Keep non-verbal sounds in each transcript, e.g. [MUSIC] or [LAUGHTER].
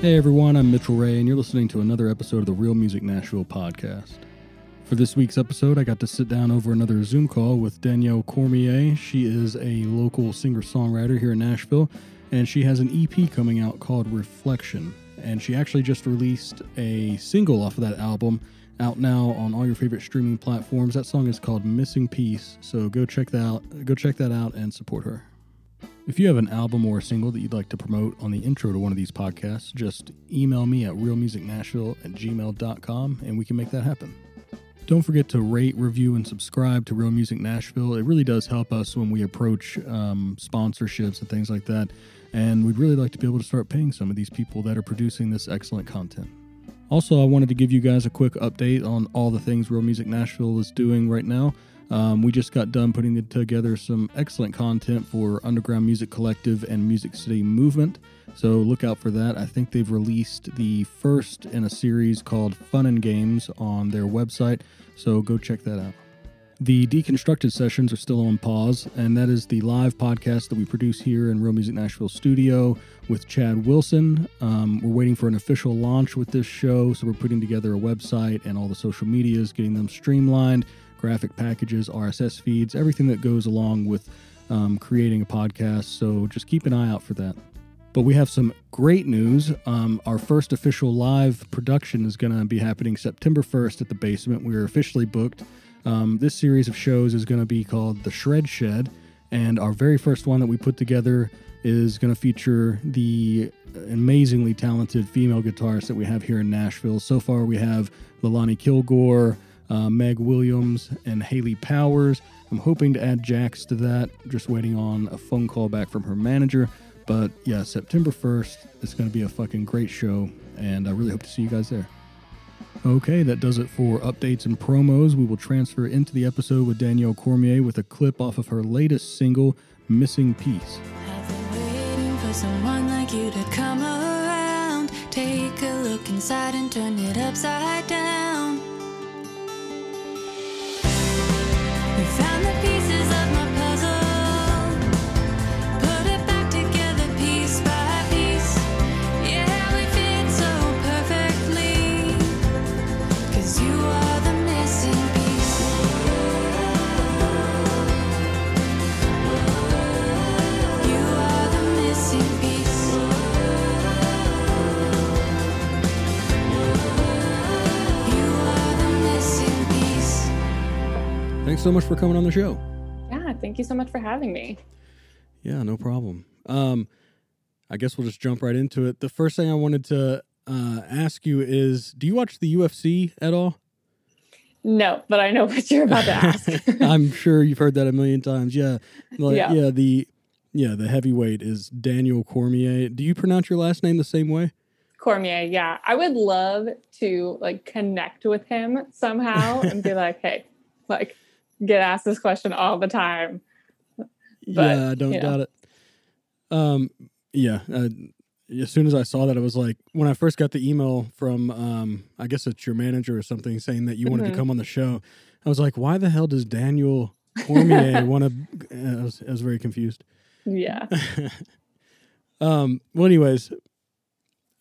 Hey everyone, I'm Mitchell Ray, and you're listening to another episode of the Real Music Nashville podcast. For this week's episode, I got to sit down over another Zoom call with Danielle Cormier. She is a local singer songwriter here in Nashville, and she has an EP coming out called Reflection. And she actually just released a single off of that album out now on all your favorite streaming platforms. That song is called Missing Piece, so go check that out. Go check that out and support her. If you have an album or a single that you'd like to promote on the intro to one of these podcasts, just email me at realmusicnashville at gmail.com and we can make that happen. Don't forget to rate, review, and subscribe to Real Music Nashville. It really does help us when we approach um, sponsorships and things like that. And we'd really like to be able to start paying some of these people that are producing this excellent content. Also, I wanted to give you guys a quick update on all the things Real Music Nashville is doing right now. Um, we just got done putting together some excellent content for Underground Music Collective and Music City Movement. So look out for that. I think they've released the first in a series called Fun and Games on their website. So go check that out. The Deconstructed sessions are still on pause, and that is the live podcast that we produce here in Real Music Nashville studio with Chad Wilson. Um, we're waiting for an official launch with this show, so we're putting together a website and all the social medias, getting them streamlined graphic packages, RSS feeds, everything that goes along with um, creating a podcast. So just keep an eye out for that. But we have some great news. Um, our first official live production is going to be happening September 1st at the basement. We are officially booked. Um, this series of shows is going to be called The Shred Shed. And our very first one that we put together is going to feature the amazingly talented female guitarist that we have here in Nashville. So far, we have Leilani Kilgore, uh, Meg Williams, and Haley Powers. I'm hoping to add Jax to that, just waiting on a phone call back from her manager. But yeah, September 1st, it's going to be a fucking great show, and I really hope to see you guys there. Okay, that does it for updates and promos. We will transfer into the episode with Danielle Cormier with a clip off of her latest single, Missing Piece. Take a look inside and turn it upside down. Thanks so much for coming on the show. Yeah, thank you so much for having me. Yeah, no problem. Um, I guess we'll just jump right into it. The first thing I wanted to uh, ask you is do you watch the UFC at all? No, but I know what you're about to ask. [LAUGHS] I'm sure you've heard that a million times. Yeah. Like, yeah. Yeah. The yeah, the heavyweight is Daniel Cormier. Do you pronounce your last name the same way? Cormier, yeah. I would love to like connect with him somehow and be like, hey, like get asked this question all the time. But, yeah, I don't you know. doubt it. Um, yeah. Uh, as soon as I saw that, it was like when I first got the email from, um, I guess it's your manager or something, saying that you wanted mm-hmm. to come on the show. I was like, why the hell does Daniel Cormier [LAUGHS] want to? I was, I was very confused. Yeah. [LAUGHS] um. Well, anyways,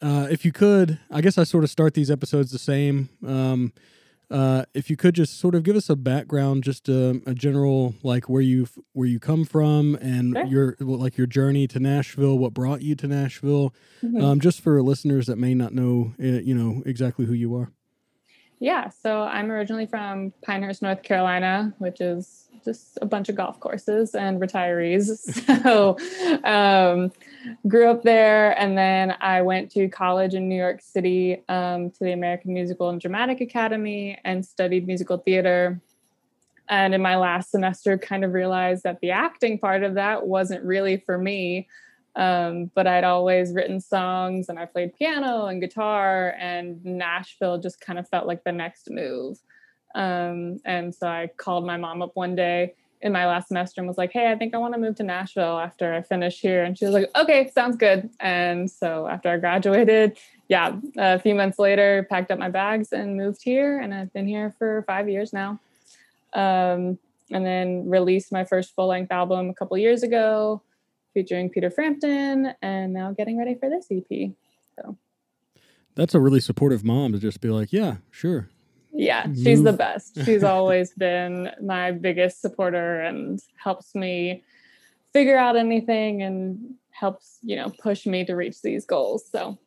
uh, if you could, I guess I sort of start these episodes the same. Um, uh, if you could just sort of give us a background, just a, a general like where you where you come from and sure. your like your journey to Nashville, what brought you to Nashville, mm-hmm. um, just for listeners that may not know, uh, you know exactly who you are. Yeah, so I'm originally from Pinehurst, North Carolina, which is just a bunch of golf courses and retirees. [LAUGHS] So, um, grew up there, and then I went to college in New York City um, to the American Musical and Dramatic Academy and studied musical theater. And in my last semester, kind of realized that the acting part of that wasn't really for me. Um, but I'd always written songs and I played piano and guitar, and Nashville just kind of felt like the next move. Um, and so I called my mom up one day in my last semester and was like, Hey, I think I want to move to Nashville after I finish here. And she was like, Okay, sounds good. And so after I graduated, yeah, a few months later, packed up my bags and moved here. And I've been here for five years now. Um, and then released my first full length album a couple years ago featuring Peter Frampton and now getting ready for this EP. So That's a really supportive mom to just be like, yeah, sure. Yeah, she's the best. She's always been my biggest supporter and helps me figure out anything and helps, you know, push me to reach these goals. So,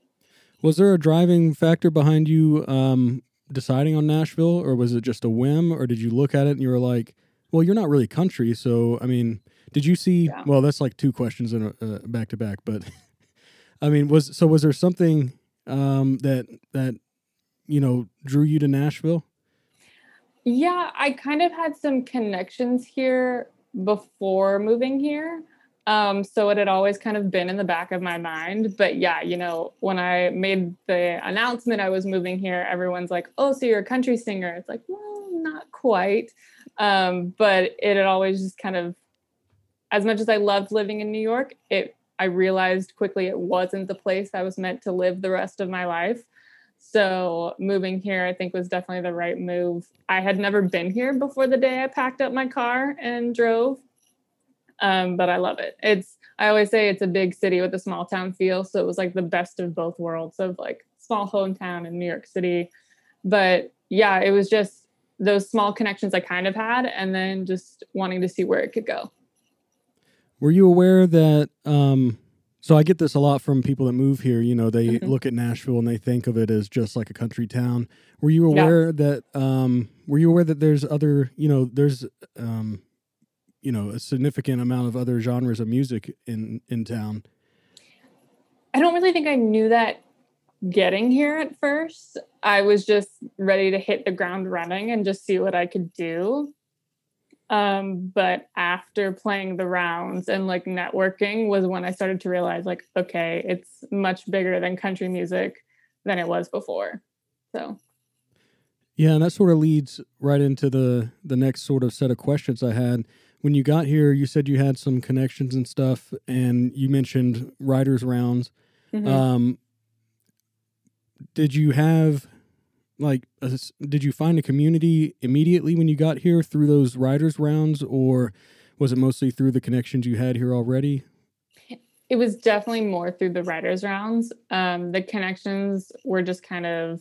was there a driving factor behind you um, deciding on Nashville, or was it just a whim, or did you look at it and you were like, well, you're not really country, so I mean, did you see? Yeah. Well, that's like two questions in a, uh, back to back, but [LAUGHS] I mean, was so was there something um, that that you know drew you to Nashville? Yeah, I kind of had some connections here before moving here. Um, so it had always kind of been in the back of my mind. But yeah, you know, when I made the announcement I was moving here, everyone's like, oh, so you're a country singer. It's like, well, not quite. Um, but it had always just kind of, as much as I loved living in New York, it I realized quickly it wasn't the place I was meant to live the rest of my life. So moving here, I think was definitely the right move. I had never been here before the day I packed up my car and drove um, but I love it. It's I always say it's a big city with a small town feel, so it was like the best of both worlds of like small hometown in New York City. But yeah, it was just those small connections I kind of had, and then just wanting to see where it could go. Were you aware that? Um, so I get this a lot from people that move here. You know, they mm-hmm. look at Nashville and they think of it as just like a country town. Were you aware yeah. that? Um, were you aware that there's other? You know, there's um, you know a significant amount of other genres of music in in town i don't really think i knew that getting here at first i was just ready to hit the ground running and just see what i could do um, but after playing the rounds and like networking was when i started to realize like okay it's much bigger than country music than it was before so yeah and that sort of leads right into the the next sort of set of questions i had when you got here, you said you had some connections and stuff, and you mentioned writers' rounds. Mm-hmm. Um, did you have like did you find a community immediately when you got here through those writers rounds, or was it mostly through the connections you had here already? It was definitely more through the writers rounds. Um, the connections were just kind of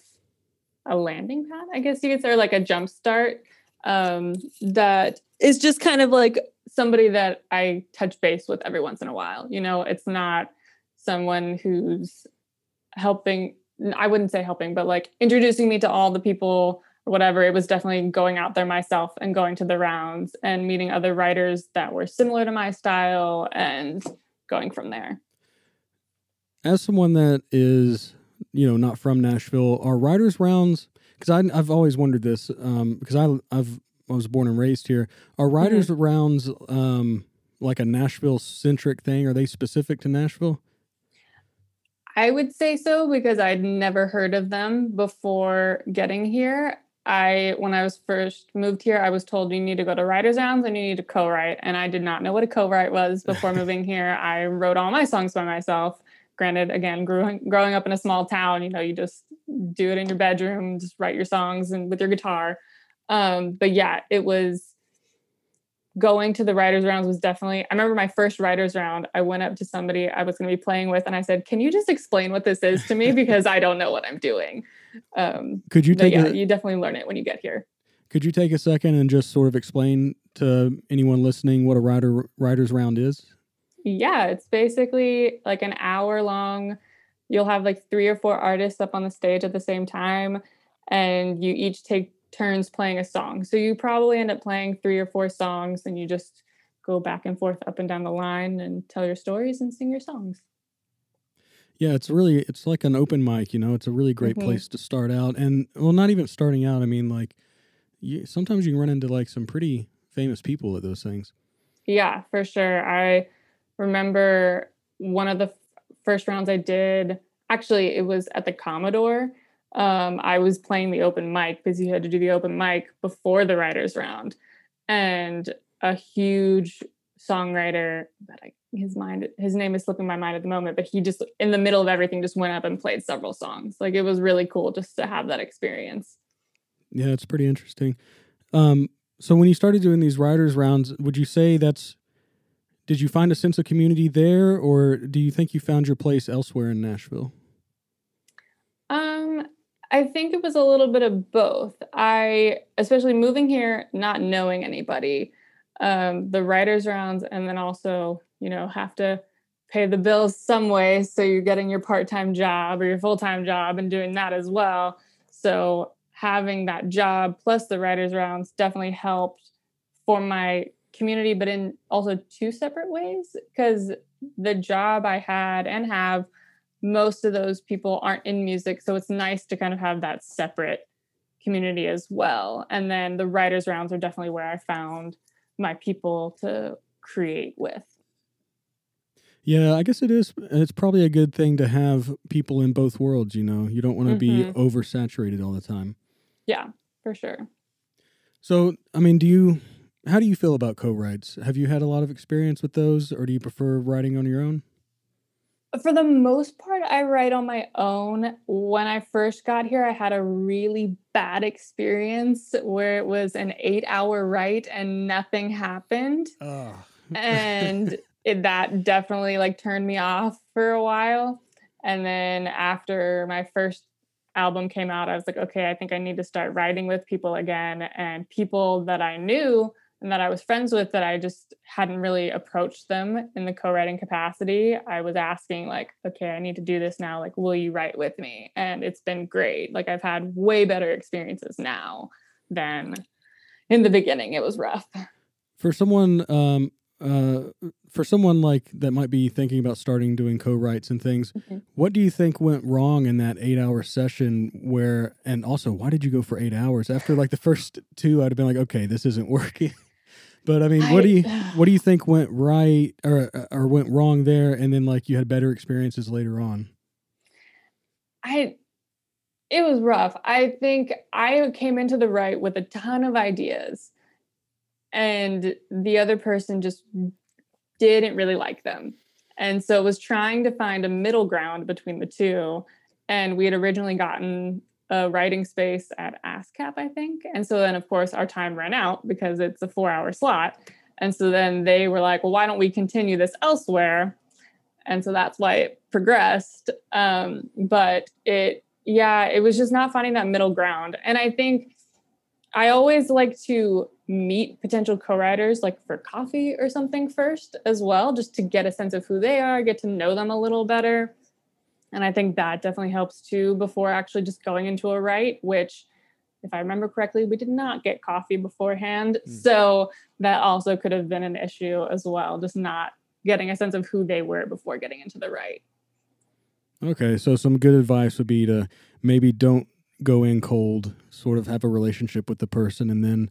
a landing pad, I guess you could say, like a jump start um, that is just kind of like somebody that I touch base with every once in a while. You know, it's not someone who's helping, I wouldn't say helping, but like introducing me to all the people or whatever. It was definitely going out there myself and going to the rounds and meeting other writers that were similar to my style and going from there. As someone that is, you know, not from Nashville, are writers rounds because I've always wondered this um, because I I've I was born and raised here. Are writers mm-hmm. rounds um, like a Nashville centric thing? Are they specific to Nashville? I would say so because I'd never heard of them before getting here. I when I was first moved here, I was told you need to go to writers rounds and you need to co-write, and I did not know what a co-write was before [LAUGHS] moving here. I wrote all my songs by myself granted again growing growing up in a small town you know you just do it in your bedroom just write your songs and with your guitar um but yeah it was going to the writers rounds was definitely i remember my first writers round i went up to somebody i was going to be playing with and i said can you just explain what this is to me? [LAUGHS] Because i don't know what i'm doing. Um could you take yeah a, you definitely learn it when you get here. Could you take a second and just sort of explain to anyone listening what a writer writers round is? Yeah, it's basically like an hour long. You'll have like three or four artists up on the stage at the same time, and you each take turns playing a song. So you probably end up playing three or four songs, and you just go back and forth up and down the line and tell your stories and sing your songs. Yeah, it's really it's like an open mic, you know. It's a really great mm-hmm. place to start out, and well, not even starting out. I mean, like, you, sometimes you can run into like some pretty famous people at those things. Yeah, for sure. I remember one of the f- first rounds I did, actually, it was at the Commodore. Um, I was playing the open mic because you had to do the open mic before the writers round. And a huge songwriter that I his mind his name is slipping my mind at the moment, but he just in the middle of everything just went up and played several songs. Like it was really cool just to have that experience. Yeah, it's pretty interesting. Um, so when you started doing these writers rounds, would you say that's did you find a sense of community there, or do you think you found your place elsewhere in Nashville? Um, I think it was a little bit of both. I, especially moving here, not knowing anybody, um, the writers' rounds, and then also, you know, have to pay the bills some way. So you're getting your part time job or your full time job and doing that as well. So having that job plus the writers' rounds definitely helped for my community, but in also two separate ways because the job I had and have most of those people aren't in music. So it's nice to kind of have that separate community as well. And then the writers' rounds are definitely where I found my people to create with. Yeah, I guess it is. It's probably a good thing to have people in both worlds, you know. You don't want to mm-hmm. be oversaturated all the time. Yeah, for sure. So, I mean, do you how do you feel about co-writes? Have you had a lot of experience with those or do you prefer writing on your own? For the most part, I write on my own. When I first got here, I had a really bad experience where it was an eight hour write and nothing happened. Oh. and [LAUGHS] it, that definitely like turned me off for a while. And then after my first album came out, I was like, okay, I think I need to start writing with people again. And people that I knew and that I was friends with that I just hadn't really approached them in the co-writing capacity. I was asking like, okay, I need to do this now. Like, will you write with me? And it's been great. Like I've had way better experiences now than in the beginning. It was rough. For someone um uh for someone like that might be thinking about starting doing co-writes and things, mm-hmm. what do you think went wrong in that 8-hour session where and also why did you go for 8 hours? After like the first two I'd have been like, okay, this isn't [LAUGHS] working. But I mean, what do you [SIGHS] what do you think went right or or went wrong there, and then like you had better experiences later on? I it was rough. I think I came into the write with a ton of ideas, and the other person just didn't really like them, and so was trying to find a middle ground between the two. And we had originally gotten a writing space at ASCAP, I think. And so then, of course, our time ran out because it's a four hour slot. And so then they were like, well, why don't we continue this elsewhere? And so that's why it progressed. Um, but it, yeah, it was just not finding that middle ground. And I think I always like to meet potential co-writers like for coffee or something first as well, just to get a sense of who they are, get to know them a little better. And I think that definitely helps too before actually just going into a write, which if I remember correctly, we did not get coffee beforehand. Mm. So that also could have been an issue as well, just not getting a sense of who they were before getting into the write. Okay, so some good advice would be to maybe don't go in cold, sort of have a relationship with the person, and then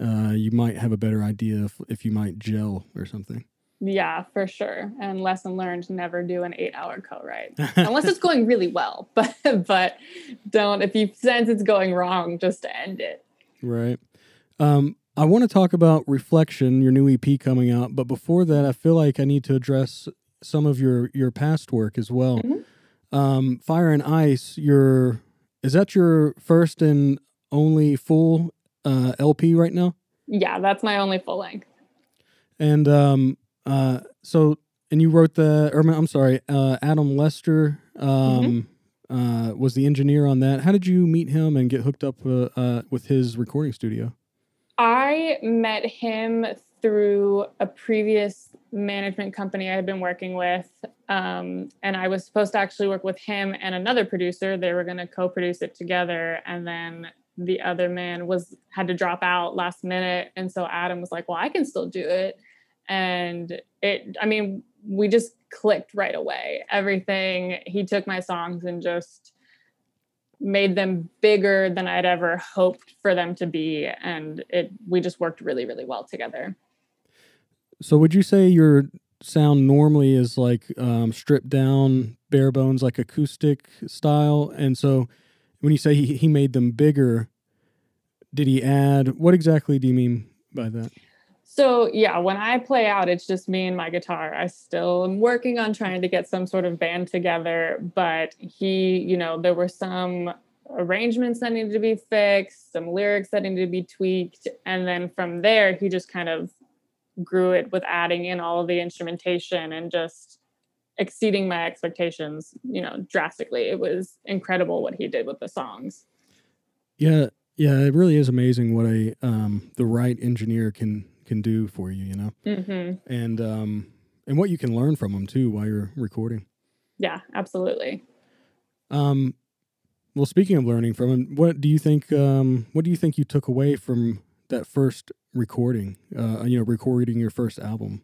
uh, you might have a better idea if, if you might gel or something. Yeah, for sure. And lesson learned: never do an eight-hour co-write [LAUGHS] unless it's going really well. [LAUGHS] But but don't if you sense it's going wrong, just end it. Right. Um, I want to talk about reflection, your new EP coming out. But before that, I feel like I need to address some of your your past work as well. Mm-hmm. Um, Fire and Ice. Your is that your first and only full uh, LP right now? Yeah, that's my only full length. And um, uh, so, and you wrote the, or I'm sorry, uh, Adam Lester um, mm-hmm. uh, was the engineer on that. How did you meet him and get hooked up uh, uh, with his recording studio? I met him through a previous management company I had been working with. Um, and I was supposed to actually work with him and another producer. They were going to co produce it together. And then the other man was had to drop out last minute and so adam was like well i can still do it and it i mean we just clicked right away. Everything he took my songs and just made them bigger than i'd ever hoped for them to be. And it we just worked really really well together. So would you say your sound normally is like um, stripped down bare bones like acoustic style? And so when you say he, he made them bigger did he add what exactly do you mean by that so yeah, when I play out, it's just me and my guitar. I still am working on trying to get some sort of band together, but he, you know, there were some arrangements that needed to be fixed, some lyrics that needed to be tweaked, and then from there he just kind of grew it with adding in all of the instrumentation and just exceeding my expectations, you know, drastically. It was incredible what he did with the songs. Yeah, yeah, it really is amazing what a um, the right engineer can can do for you, you know, Mm-hmm. and um, and what you can learn from them too while you're recording. Yeah, absolutely. Um, well, speaking of learning from him, what do you think? Um, what do you think you took away from that first recording? Uh, you know, recording your first album.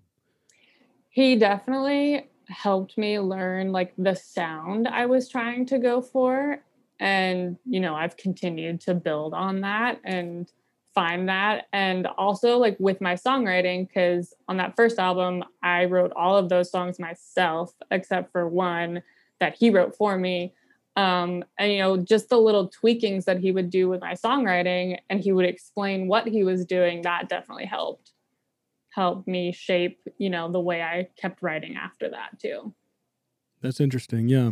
He definitely helped me learn like the sound I was trying to go for. And, you know, I've continued to build on that and find that. And also, like with my songwriting, because on that first album, I wrote all of those songs myself, except for one that he wrote for me. Um, and, you know, just the little tweakings that he would do with my songwriting and he would explain what he was doing, that definitely helped helped me shape, you know, the way I kept writing after that too. That's interesting. Yeah.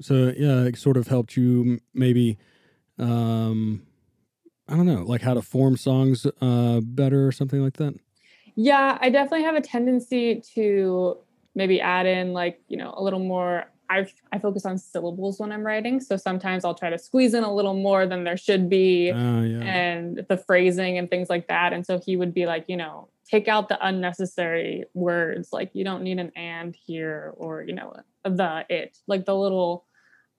So yeah, it sort of helped you maybe, um, I don't know, like how to form songs uh, better or something like that. Yeah, I definitely have a tendency to maybe add in like, you know, a little more I I focus on syllables when I'm writing, so sometimes I'll try to squeeze in a little more than there should be Uh, yeah. and the phrasing and things like that. And so he would be like, you know, take out the unnecessary words, like you don't need an and here or you know the it, like the little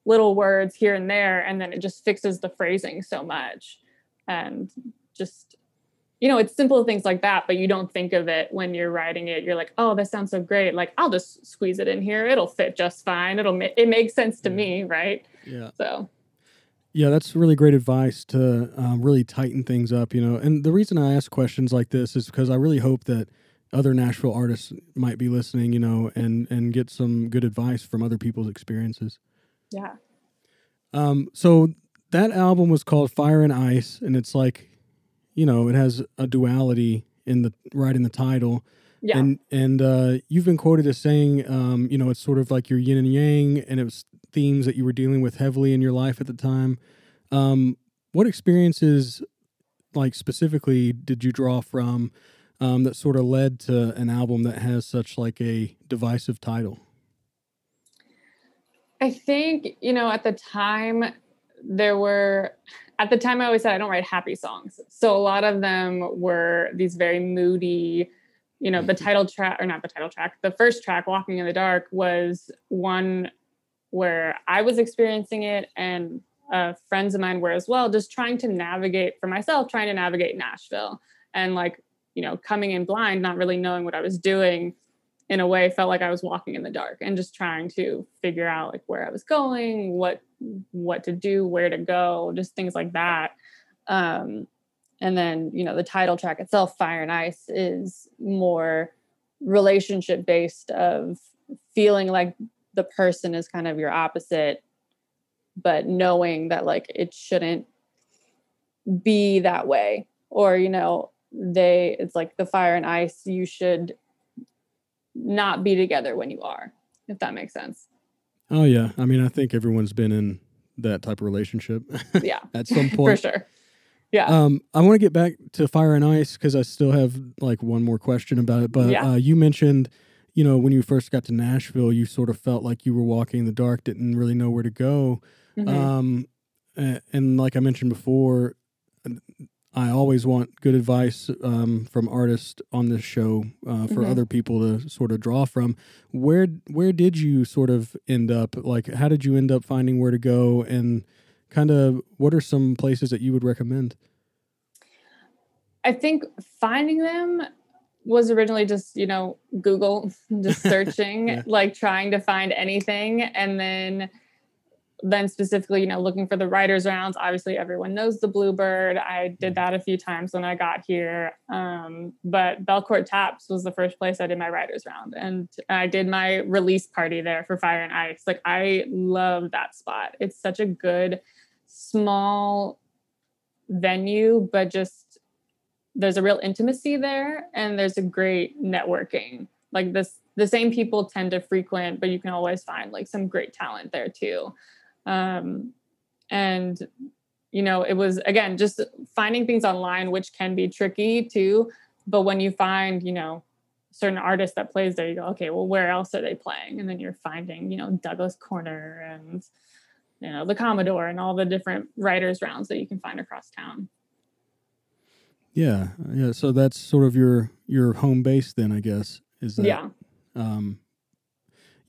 little words here and there, and then it just fixes the phrasing so much, and just you know it's simple things like that but you don't think of it when you're writing it you're like oh this sounds so great like i'll just squeeze it in here it'll fit just fine it'll ma- it makes sense to Yeah. me right yeah. so Yeah, that's really great advice to um, really tighten things up, you know. And the reason I ask questions like this is because I really hope that other Nashville artists might be listening, you know, and and get some good advice from other people's experiences. yeah Um, so that album was called Fire and Ice, and it's like, you know, it has a duality in the right in the title. yeah And and uh, you've been quoted as saying, um, you know, it's sort of like your yin and yang, and it was themes that you were dealing with heavily in your life at the time. Um, what experiences, like specifically, did you draw from um, that sort of led to an album that has such like a divisive title? I think, you know, at the time there were at the time I always said I don't write happy songs. So a lot of them were these very moody, you know, the title track or not the title track, the first track, Walking in the Dark, was one where I was experiencing it and uh, friends of mine were as well, just trying to navigate for myself, trying to navigate Nashville and like, you know, coming in blind, not really knowing what I was doing in a way felt like I was walking in the dark and just trying to figure out like where I was going, what what to do, where to go, just things like that. Um, and then you know the title track itself, Fire and Ice, is more relationship based of feeling like the person is kind of your opposite, but knowing that like it shouldn't be that way, or you know they it's like the fire and ice you should not be together when you are, if that makes sense. Oh yeah, I mean, I think everyone's been in that type of relationship [LAUGHS] Yeah, at some [LAUGHS] point. for sure. Yeah. Um, I want to get back to Fire and Ice because I still have like one more question about it. But Yeah. uh, you mentioned, you know, when you first got to Nashville, you sort of felt like you were walking in the dark, didn't really know where to go. Mhm. Um, a- and like I mentioned before, I always want good advice um, from artists on this show uh, for Mhm. other people to sort of draw from. Where where did you sort of end up? Like, how did you end up finding where to go? And kind of, what are some places that you would recommend? I think finding them was originally just, you know, Google, [LAUGHS] just [LAUGHS] searching, Yeah. like trying to find anything. And then then specifically, you know, looking for the writers rounds. Obviously, everyone knows the Bluebird. I did that a few times when I got here. Um, but Belcourt Taps was the first place I did my writers round, and I did my release party there for Fire and Ice. Like I love that spot. It's such a good small venue, but just there's a real intimacy there, and there's a great networking. Like this, the same people tend to frequent, but you can always find like some great talent there too um, and you know it was again just finding things online which can be tricky too but when you find you know certain artist that plays there, you go, okay, well, where else are they playing? And then you're finding, you know, Douglas Corner and you know the Commodore and all the different writers rounds that you can find across town. Yeah, yeah. So that's sort of your your home base then, I guess. Is that? Yeah. Um,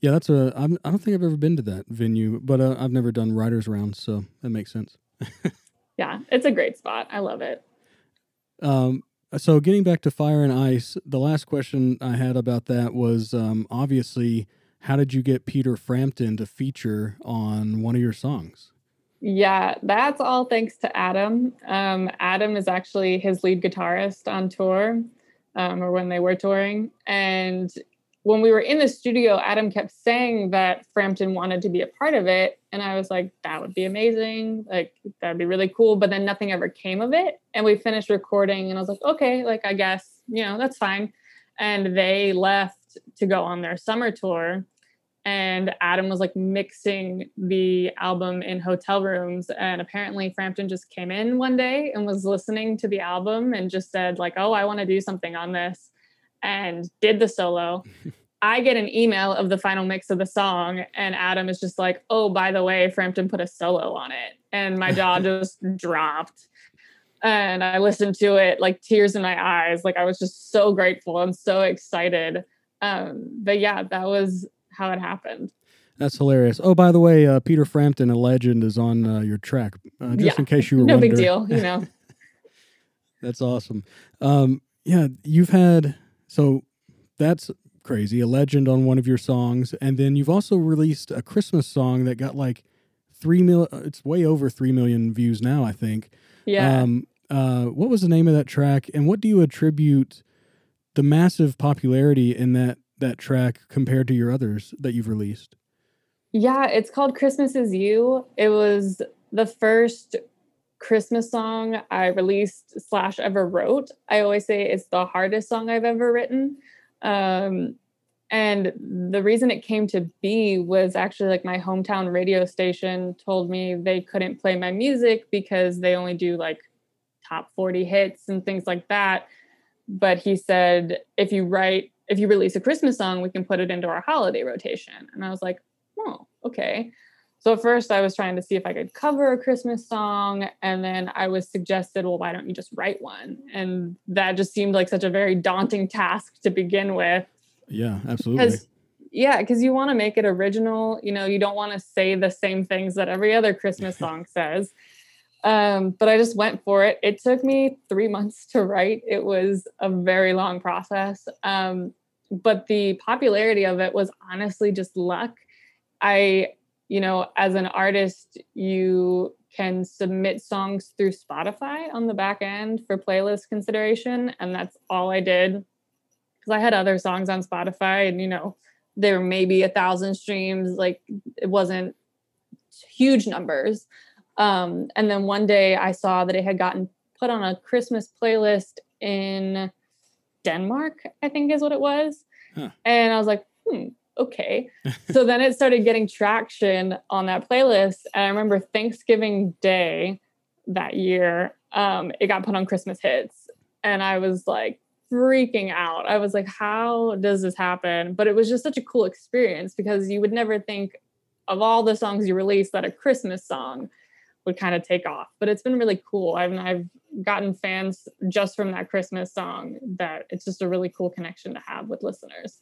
yeah, that's a. I'm, I don't think I've ever been to that venue, but uh, I've never done writers rounds, so that makes sense. [LAUGHS] yeah, it's a great spot. I love it. Um, so getting back to Fire and Ice, the last question I had about that was um, obviously how did you get Peter Frampton to feature on one of your songs? Yeah, that's all thanks to Adam. Um, Adam is actually his lead guitarist on tour, um, or when they were touring. And when we were in the studio, Adam kept saying that Frampton wanted to be a part of it. And I was like, that would be amazing. Like, that'd be really cool. But then nothing ever came of it. And we finished recording, and I was like, okay, like, I guess, you know, that's fine. And they left to go on their summer tour and Adam was like mixing the album in hotel rooms. And apparently, Frampton just came in one day and was listening to the album and just said, like, oh, I want to do something on this, and did the solo. I get an email of the final mix of the song, and Adam is just like, oh, by the way, Frampton put a solo on it. And my jaw [LAUGHS] just dropped. And I listened to it like tears in my eyes. Like I was just so grateful and so excited. Um, but yeah, that was how it happened. That's hilarious. Oh, by the way, uh, Peter Frampton, a legend, is on uh, your track. Uh, just yeah. in case you were [LAUGHS] no wondering. big deal, you know. [LAUGHS] that's awesome. Um, yeah, you've had so that's crazy. A legend on one of your songs, and then you've also released a Christmas song that got like three mil. Uh, it's way over three million views now, I think. Yeah. Um, uh, what was the name of that track, and what do you attribute the massive popularity in that that track compared to your others that you've released? Yeah, it's called Christmas Is You. It was the first Christmas song I released slash ever wrote. I always say it's the hardest song I've ever written. Um, and the reason it came to be was actually like my hometown radio station told me they couldn't play my music because they only do like top 40 hits and things like that. But he said, if you write if you release a Christmas song, we can put it into our holiday rotation. And I was like, oh, okay. So at first I was trying to see if I could cover a Christmas song. And then I was suggested, well, why don't you just write one? And that just seemed like such a very daunting task to begin with. Yeah, absolutely. Yeah, because you want to make it original. You know, you don't want to say the same things that every other Christmas [LAUGHS] song says. Um, but I just went for it. It took me three months to write. It was a very long process. Um, but the popularity of it was honestly just luck. I, you know, as an artist, you can submit songs through Spotify on the back end for playlist consideration. And that's all I did. Because I had other songs on Spotify and, you know, there were maybe a thousand streams. Like it wasn't huge numbers. Um, and then one day I saw that it had gotten put on a Christmas playlist in Denmark, I think is what it was. Huh. And I was like, hmm, okay. [LAUGHS] so then it started getting traction on that playlist. And I remember Thanksgiving Day that year, um, it got put on Christmas hits. And I was like freaking out. I was like, how does this happen? But it was just such a cool experience because you would never think of all the songs you release that a Christmas song would kind of take off. But it's been really cool. I've I've gotten fans just from that Christmas song that it's just a really cool connection to have with listeners.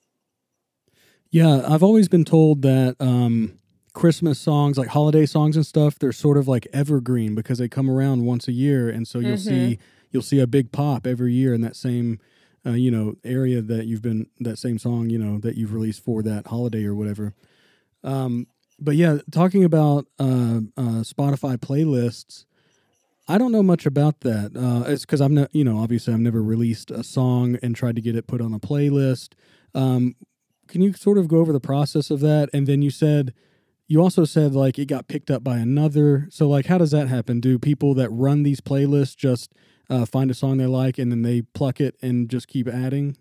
Yeah, I've always been told that um, Christmas songs, like holiday songs and stuff, they're sort of like evergreen because they come around once a year, and so you'll mm-hmm. see you'll see a big pop every year in that same uh, you know area that you've been that same song you know that you've released for that holiday or whatever. Um, but yeah, talking about uh, uh, Spotify playlists, I don't know much about that. Uh, it's because I've not, you know, obviously I've never released a song and tried to get it put on a playlist. Um, can you sort of go over the process of that? And then you said you also said like it got picked up by another. So like, how does that happen? Do people that run these playlists just uh, find a song they like and then they pluck it and just keep adding?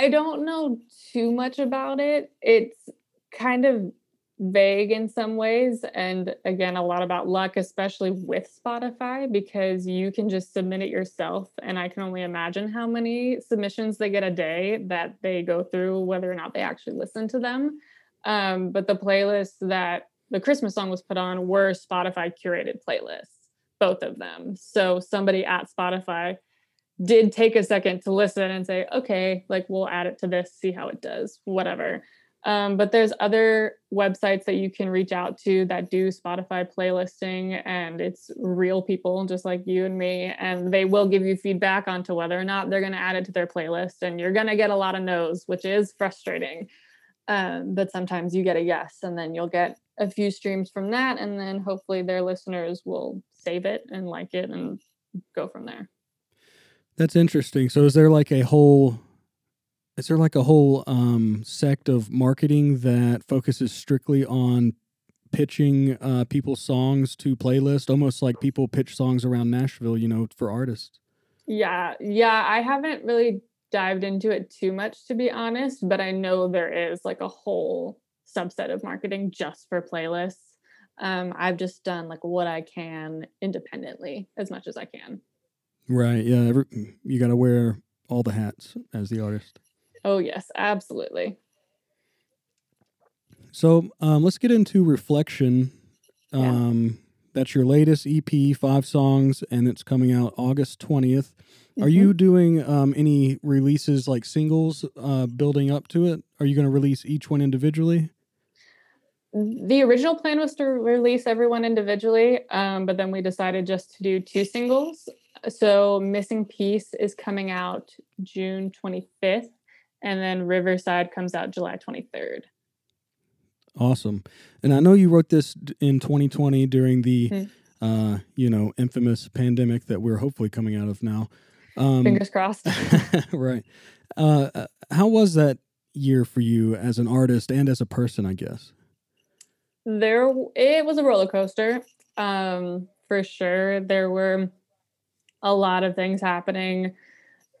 I don't know too much about it. It's kind of vague in some ways and again a lot about luck especially with spotify because you can just submit it yourself and i can only imagine how many submissions they get a day that they go through whether or not they actually listen to them. Um, but the playlists that the christmas song was put on were spotify curated playlists both of them. So somebody at spotify did take a second to listen and say okay like we'll add it to this see how it does whatever um, but there's other websites that you can reach out to that do Spotify playlisting, and it's real people just like you and me, and they will give you feedback onto whether or not they're going to add it to their playlist. And you're going to get a lot of no's, which is frustrating. Um, but sometimes you get a yes, and then you'll get a few streams from that, and then hopefully their listeners will save it and like it and go from there. That's interesting. So, is there like a whole is there like a whole um, sect of marketing that focuses strictly on pitching uh, people's songs to playlist, almost like people pitch songs around Nashville, you know, for artists? Yeah, yeah. I haven't really dived into it too much, to be honest, but I know there is like a whole subset of marketing just for playlists. Um, I've just done like what I can independently as much as I can. Right. Yeah. Every, you got to wear all the hats as the artist. Oh, yes, absolutely. So um, let's get into Reflection. Um, yeah. That's your latest EP, five songs, and it's coming out August 20th. Mm-hmm. Are you doing um, any releases like singles uh, building up to it? Are you going to release each one individually? The original plan was to release everyone individually, um, but then we decided just to do two singles. So Missing Piece is coming out June 25th and then Riverside comes out July 23rd. Awesome. And I know you wrote this in 2020 during the, mm-hmm. uh, you know, infamous pandemic that we're hopefully coming out of now. Um, Fingers crossed. [LAUGHS] right. Uh, uh, how was that year for you as an artist and as a person? I guess there it was a roller coaster, um, for sure. There were a lot of things happening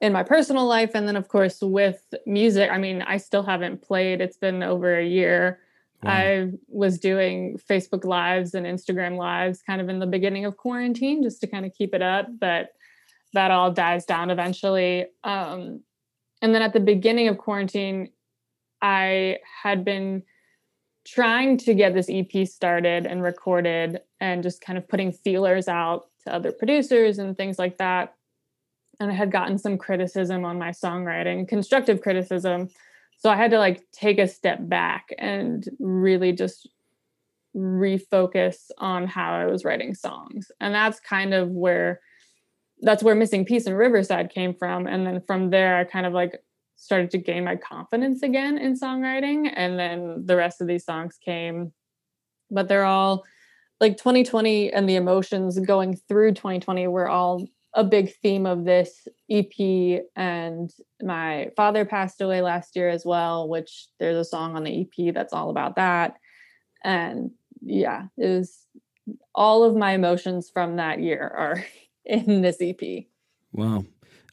in my personal life and then of course with music i mean i still haven't played it's been over a year. Wow. i was doing facebook lives and instagram lives kind of in the beginning of quarantine just to kind of keep it up but that all dies down eventually. Um, and then at the beginning of quarantine i had been trying to get this ep started and recorded and just kind of putting feelers out to other producers and things like that and I had gotten some criticism on my songwriting, constructive criticism. So I had to like take a step back and really just refocus on how I was writing songs. And that's kind of where that's where Missing Piece and Riverside came from. And then from there I kind of like started to gain my confidence again in songwriting. And then the rest of these songs came. But they're all like 2020 and the emotions going through 2020 were all a big theme of this EP. And my father passed away last year as well, which there's a song on the EP that's all about that. And yeah, it was all of my emotions from that year are [LAUGHS] in this EP. Wow.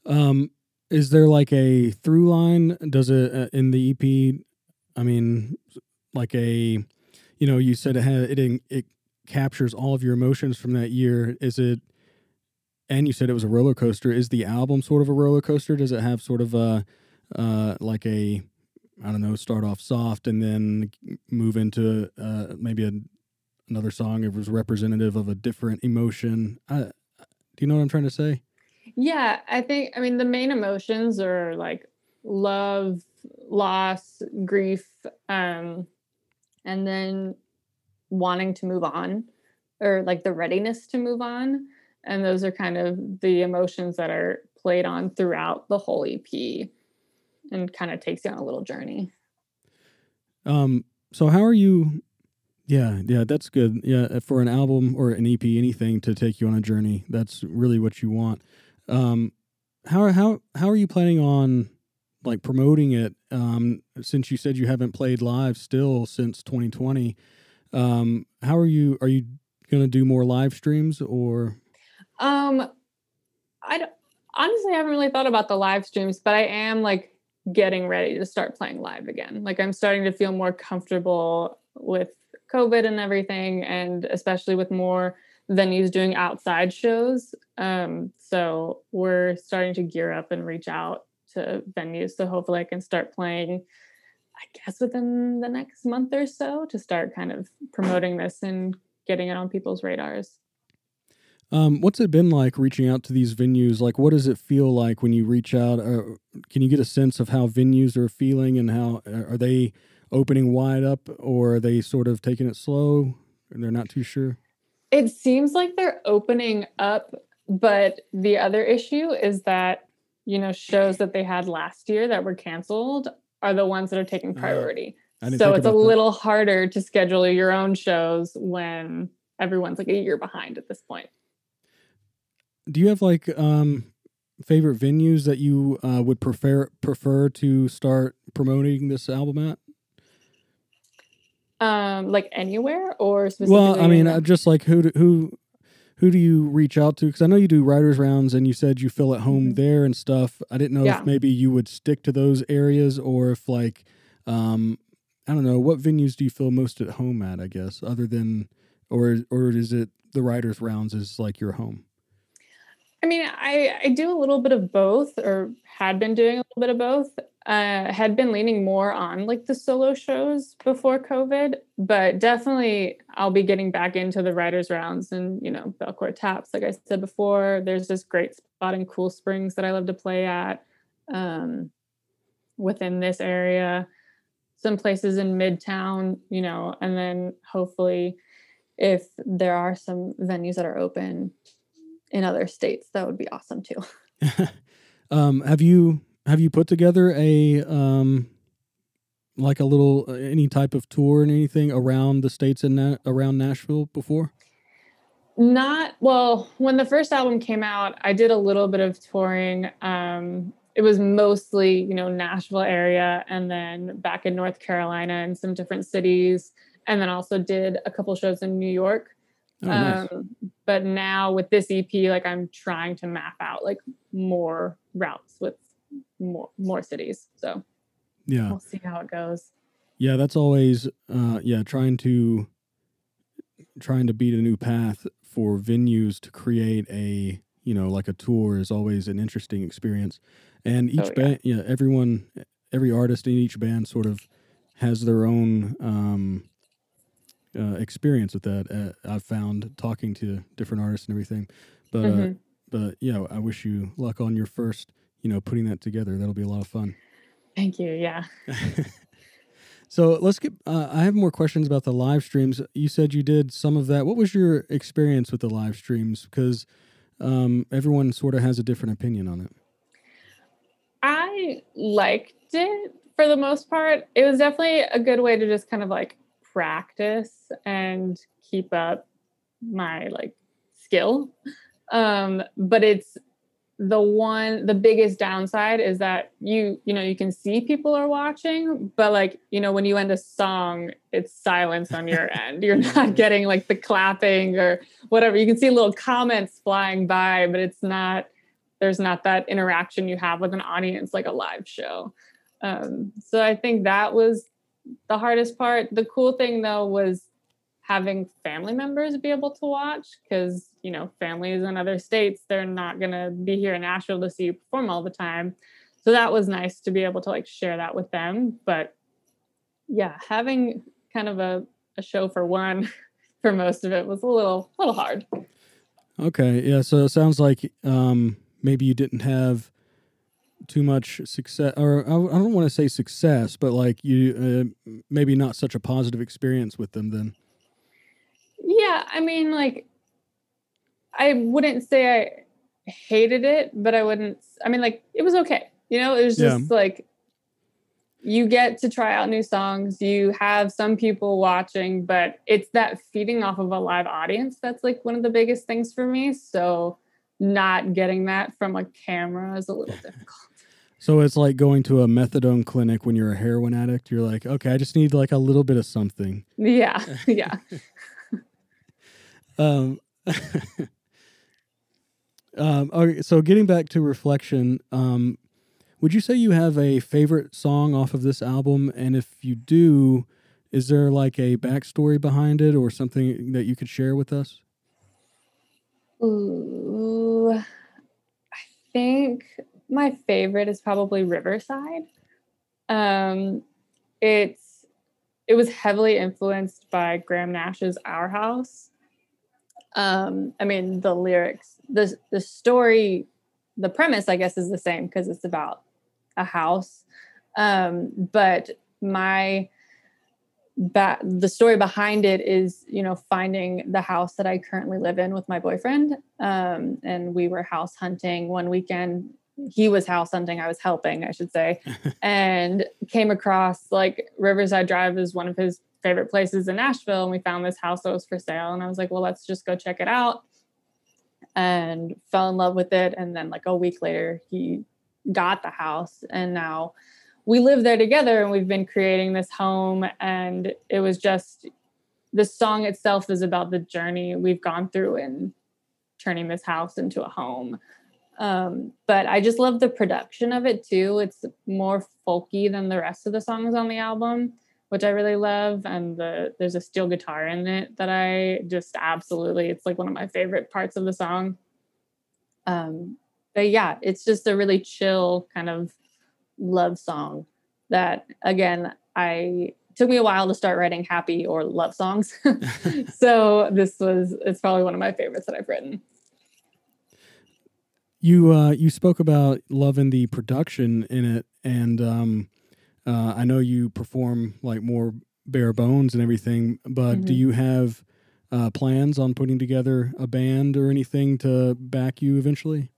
Um, is there like a through line? Does it uh, in the EP? I mean, like a, you know, you said it had it it captures all of your emotions from that year. Is it and you said it was a roller coaster. Is the album sort of a roller coaster? Does it have sort of a uh, like a I don't know, start off soft and then move into uh, maybe a, another song it was representative of a different emotion. I, do you know what I'm trying to say? Yeah, I think I mean the main emotions are like love, loss, grief, um, and then wanting to move on or like the readiness to move on and those are kind of the emotions that are played on throughout the whole ep and kind of takes you on a little journey. Um so how are you yeah yeah that's good. Yeah uh, for an album or an ep anything to take you on a journey that's really what you want. Um how how how are you planning on like promoting it? Um since you said you haven't played live still since 2020 um how are you are you going to do more live streams or um, I honestly haven't really thought about the live streams, but I am like getting ready to start playing live again. Like I'm starting to feel more comfortable with COVID and everything, and especially with more venues doing outside shows. Um, so we're starting to gear up and reach out to venues. So hopefully I can start playing, I guess, within the next month or so to start kind of promoting this and getting it on people's radars. Um, what's it been like reaching out to these venues? Like, what does it feel like when you reach out? Uh, can you get a sense of how venues are feeling and how are they opening wide up or are they sort of taking it slow and they're not too sure? It seems like they're opening up, but the other issue is that, you know, shows that they had last year that were canceled are the ones that are taking oh, priority. Uh, so it's a that. little harder to schedule your own shows when everyone's like a year behind at this point. Do you have like um favorite venues that you uh, would prefer prefer to start promoting this album at? Um, like anywhere or specifically? Well, I mean, uh, just like who do, who who do you reach out to? Because I know you do writers rounds, and you said you feel at home mm-hmm. there and stuff. I didn't know yeah. if maybe you would stick to those areas or if like, um, I don't know, what venues do you feel most at home at? I guess other than, or or is it the writers rounds is like your home? I mean, I I do a little bit of both, or had been doing a little bit of both uh, had been leaning more on like the solo shows before COVID, but definitely I'll be getting back into the writers' rounds and you know Belcourt Taps. Like I said before, there's this great spot in Cool Springs that I love to play at um, within this area. Some places in Midtown, you know, and then hopefully, if there are some venues that are open in other states, that would be awesome too. [LAUGHS] [LAUGHS] um, have you have you put together a um like a little uh, any type of tour and anything around the states and Na- around Nashville before? Not well. When the first album came out, I did a little bit of touring. Um, it was mostly you know Nashville area, and then back in North Carolina and some different cities, and then also did a couple shows in New York. Oh, nice. um, but now with this EP, like I'm trying to map out like more routes with more more cities. So yeah, we'll see how it goes. Yeah, that's always uh, yeah trying to trying to beat a new path for venues to create a you know like a tour is always an interesting experience, and each oh, yeah. band yeah everyone every artist in each band sort of has their own um, uh, experience with that. Uh, I've found talking to different artists and everything, but uh, mm-hmm. but yeah, I wish you luck on your first you know, putting that together. That'll be a lot of fun. Thank you. Yeah. [LAUGHS] so let's get. Uh, I have more questions about the live streams. You said you did some of that. What was your experience with the live streams? Because um, everyone sort of has a different opinion on it. I liked it for the most part. It was definitely a good way to just kind of like practice and keep up my like skill. Um, but it's the one the biggest downside is that you you know you can see people are watching but like you know when you end a song it's silence on your [LAUGHS] end. You're not getting like the clapping or whatever. You can see little comments flying by but it's not there's not that interaction you have with an audience like a live show. Um, so i think that was the hardest part. The cool thing though was having family members be able to watch because you know families in other states they're not going to be here in nashville to see you perform all the time. So that was nice to be able to like share that with them. But yeah having kind of a, a show for one [LAUGHS] for most of it was a little little hard. Okay yeah so it sounds like um maybe you didn't have too much success or i don't want to say success but like you uh, maybe not such a positive experience with them then yeah, I mean, like, I wouldn't say I hated it, but I wouldn't. I mean, like, it was okay. You know, it was just yeah. like you get to try out new songs. You have some people watching, but it's that feeding off of a live audience that's like one of the biggest things for me. So, not getting that from a camera is a little [LAUGHS] difficult. So it's like going to a methadone clinic when you're a heroin addict. You're like, okay, I just need like a little bit of something. Yeah, [LAUGHS] yeah. [LAUGHS] Um, [LAUGHS] um, okay, so getting back to reflection, um, would you say you have a favorite song off of this album? And if you do, Is there like a backstory behind it or something that you could share with us? Ooh, I think my favorite is probably Riverside. Um, it's it was heavily influenced by Graham Nash's Our House. Um, I mean, the lyrics, the the story, the premise, I guess, is the same because it's about a house. Um, but my that the story behind it is you know finding the house that i currently live in with my boyfriend um, and we were house hunting one weekend he was house hunting i was helping i should say [LAUGHS] and came across like riverside drive is one of his favorite places in nashville and we found this house that was for sale and i was like well let's just go check it out and fell in love with it and then like a week later he got the house and now we live there together and we've been creating this home and it was just the song itself is about the journey we've gone through in turning this house into a home um, but i just love the production of it too it's more folky than the rest of the songs on the album which i really love and the there's a steel guitar in it that i just absolutely it's like one of my favorite parts of the song um, but yeah it's just a really chill kind of love song that again I took me a while to start writing happy or love songs. [LAUGHS] [LAUGHS] so this was it's probably one of my favorites that I've written. You uh, you spoke about loving the production in it, and um, uh, I know you perform like more bare bones and everything. But mm-hmm. do you have uh, plans on putting together a band or anything to back you eventually?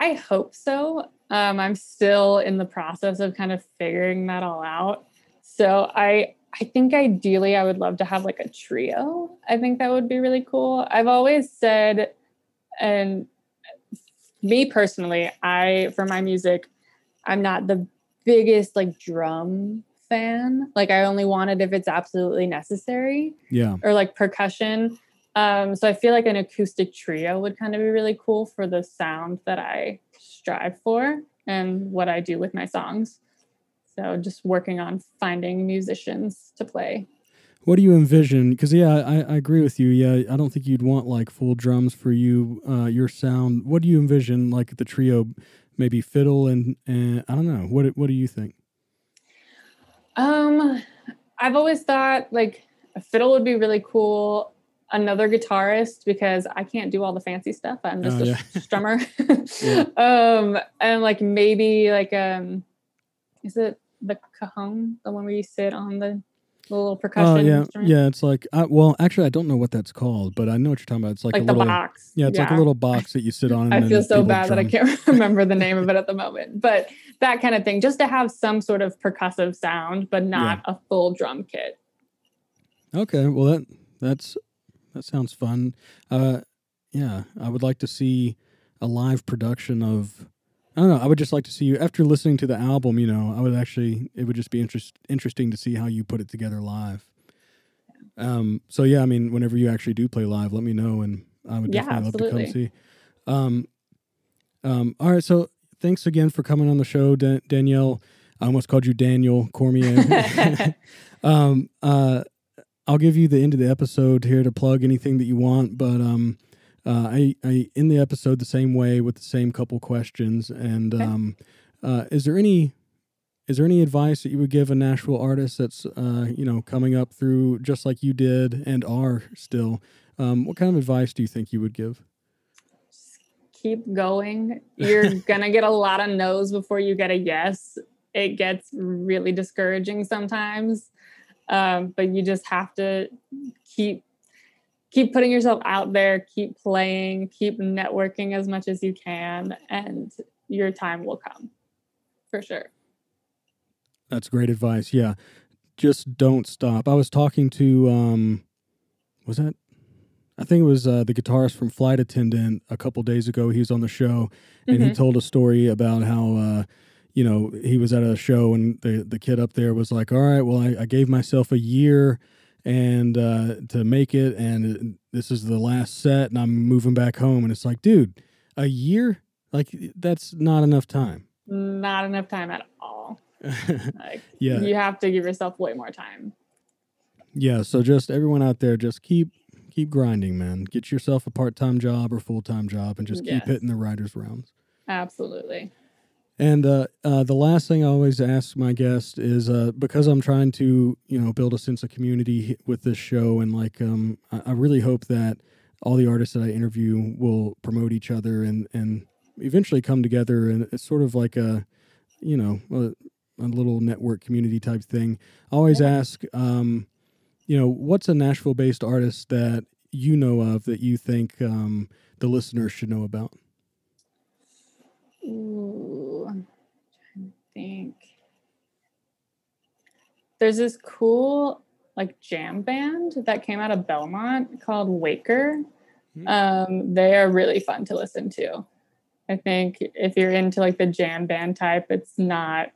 I hope so. Um, I'm still in the process of kind of figuring that all out. So I I think ideally I would love to have like a trio. I think that would be really cool. I've always said, and me personally, I for my music, I'm not the biggest like drum fan. Like I only want it if it's absolutely necessary. Yeah. Or like percussion. Um, so I feel like an acoustic trio would kind of be really cool for the sound that I strive for and what I do with my songs. So just working on finding musicians to play. What do you envision? Because yeah, I, I agree with you. Yeah, I don't think you'd want like full drums for you, uh, your sound. What do you envision? Like the trio, maybe fiddle and and I don't know. What what do you think? Um, I've always thought like a fiddle would be really cool another guitarist because I can't do all the fancy stuff. I'm just oh, a yeah. strummer. [LAUGHS] [LAUGHS] yeah. Um, and like maybe like um, is it the cajon, the one where you sit on the little percussion? Oh yeah, instrument? yeah. It's like I, well, actually, I don't know what that's called, but I know what you're talking about. It's like, like a little box. Yeah, it's yeah. like a little box that you sit [LAUGHS] on. I feel so bad that I can't [LAUGHS] remember the name of it at the moment, but that kind of thing, just to have some sort of percussive sound, but not a full drum kit. Okay, well that that's that sounds fun. Uh, yeah, I would like to see a live production of. I don't know. I would just like to see you after listening to the album. You know, I would actually. It would just be interest, interesting to see how you put it together live. Um. So yeah, I mean, whenever you actually do play live, let me know, and I would definitely yeah, love to come see. Um. Um. All right. So thanks again for coming on the show, Dan- Danielle. I almost called you Daniel Cormier. [LAUGHS] [LAUGHS] um. Uh I'll give you the end of the episode here to plug anything that you want, but um, uh, I I end the episode the same way with the same couple questions. And okay. um, uh, is there any is there any advice that you would give a Nashville artist that's uh, you know coming up through just like you did and are still? Um, what kind of advice do you think you would give? keep going. You're [LAUGHS] gonna get a lot of no's before you get a yes. It gets really discouraging sometimes um, but you just have to keep keep putting yourself out there keep playing keep networking as much as you can and your time will come for sure that's great advice yeah just don't stop i was talking to um was that I think it was uh, the guitarist from Flight Attendant a couple days ago. He was on the show, and mm-hmm. he told a story about how uh, you know, he was at a show and the the kid up there was like, "All right, well, I, I gave myself a year and uh, to make it, and this is the last set, and I'm moving back home." And it's like, dude, a year? Like that's not enough time. Not enough time at all. [LAUGHS] like, yeah, you have to give yourself way more time. Yeah, so just everyone out there, just keep keep grinding, man. Get yourself a part time job or full time job, and just keep Yes. hitting the writers' rounds. Absolutely. And uh, uh, the last thing I always ask my guest is uh, because I'm trying to, you know, build a sense of community with this show, and like, um, I, I really hope that all the artists that I interview will promote each other and and eventually come together, and it's sort of like a, you know, a, a little network community type thing. I always Yeah. ask, um, you know, what's a Nashville-based artist that you know of that you think um, the listeners should know about? Ooh, I'm trying to think. There's this cool like jam band that came out of Belmont called Waker. Hmm. Um, they are really fun to listen to. I think if you're into like the jam band type, it's not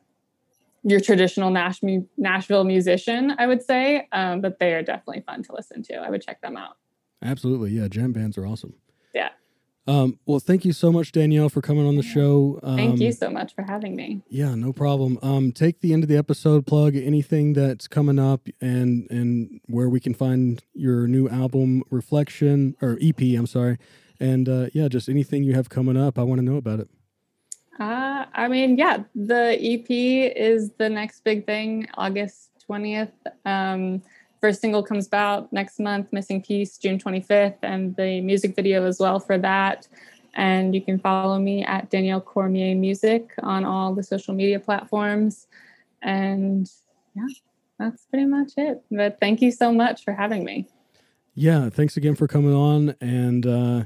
your traditional Nash- Nashville musician, I would say, um, but they are definitely fun to listen to. I would check them out. Absolutely, yeah. Jam bands are awesome. Yeah. Um, well, thank you so much, Danielle, for coming on the show. Um, Thank you so much for having me. Yeah, no problem. Um, take the end of the episode, plug anything that's coming up, and and where we can find your new album, Reflection or EP. I'm sorry, and uh, yeah, just anything you have coming up. I want to know about it. Uh, I mean, yeah, the EP is the next big thing, August 20th. Um, first single comes out next month, Missing Piece, June 25th, and the music video as well for that. And you can follow me at Danielle Cormier Music on all the social media platforms. And yeah, that's pretty much it. But thank you so much for having me. Yeah, thanks again for coming on, and uh,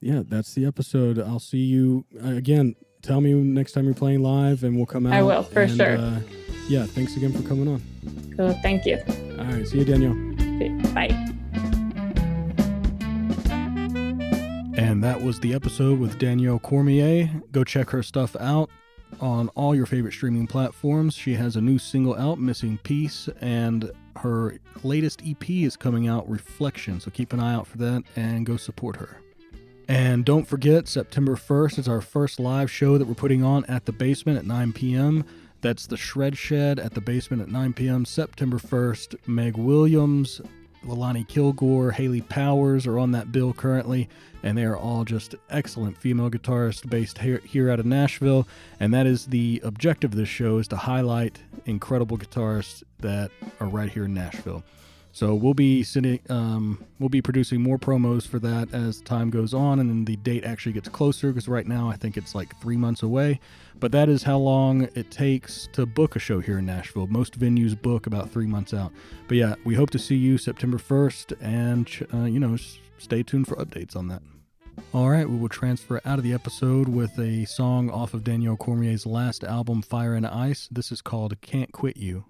yeah, that's the episode. I'll see you uh, again. Tell me next time you're playing live, and we'll come out. I will, for and, sure. Uh, yeah, thanks again for coming on. So thank you. All right, see you, Danielle. Bye. And that was the episode with Danielle Cormier. Go check her stuff out on all your favorite streaming platforms. She has a new single out, Missing Piece, and her latest EP is coming out, Reflection. So keep an eye out for that and go support her. And don't forget, September 1st is our first live show that we're putting on at the basement at 9 p.m. That's the Shred Shed at the basement at 9 p.m. September 1st. Meg Williams, Lalani Kilgore, Haley Powers are on that bill currently, and they are all just excellent female guitarists based here, here out of Nashville. And that is the objective of this show is to highlight incredible guitarists that are right here in Nashville. So we'll be sitting, um, we'll be producing more promos for that as time goes on, and then the date actually gets closer because right now I think it's like three months away. But that is how long it takes to book a show here in Nashville. Most venues book about three months out. But yeah, we hope to see you September 1st, and uh, you know, stay tuned for updates on that. All right, we will transfer out of the episode with a song off of Danielle Cormier's last album, Fire and Ice. This is called Can't Quit You.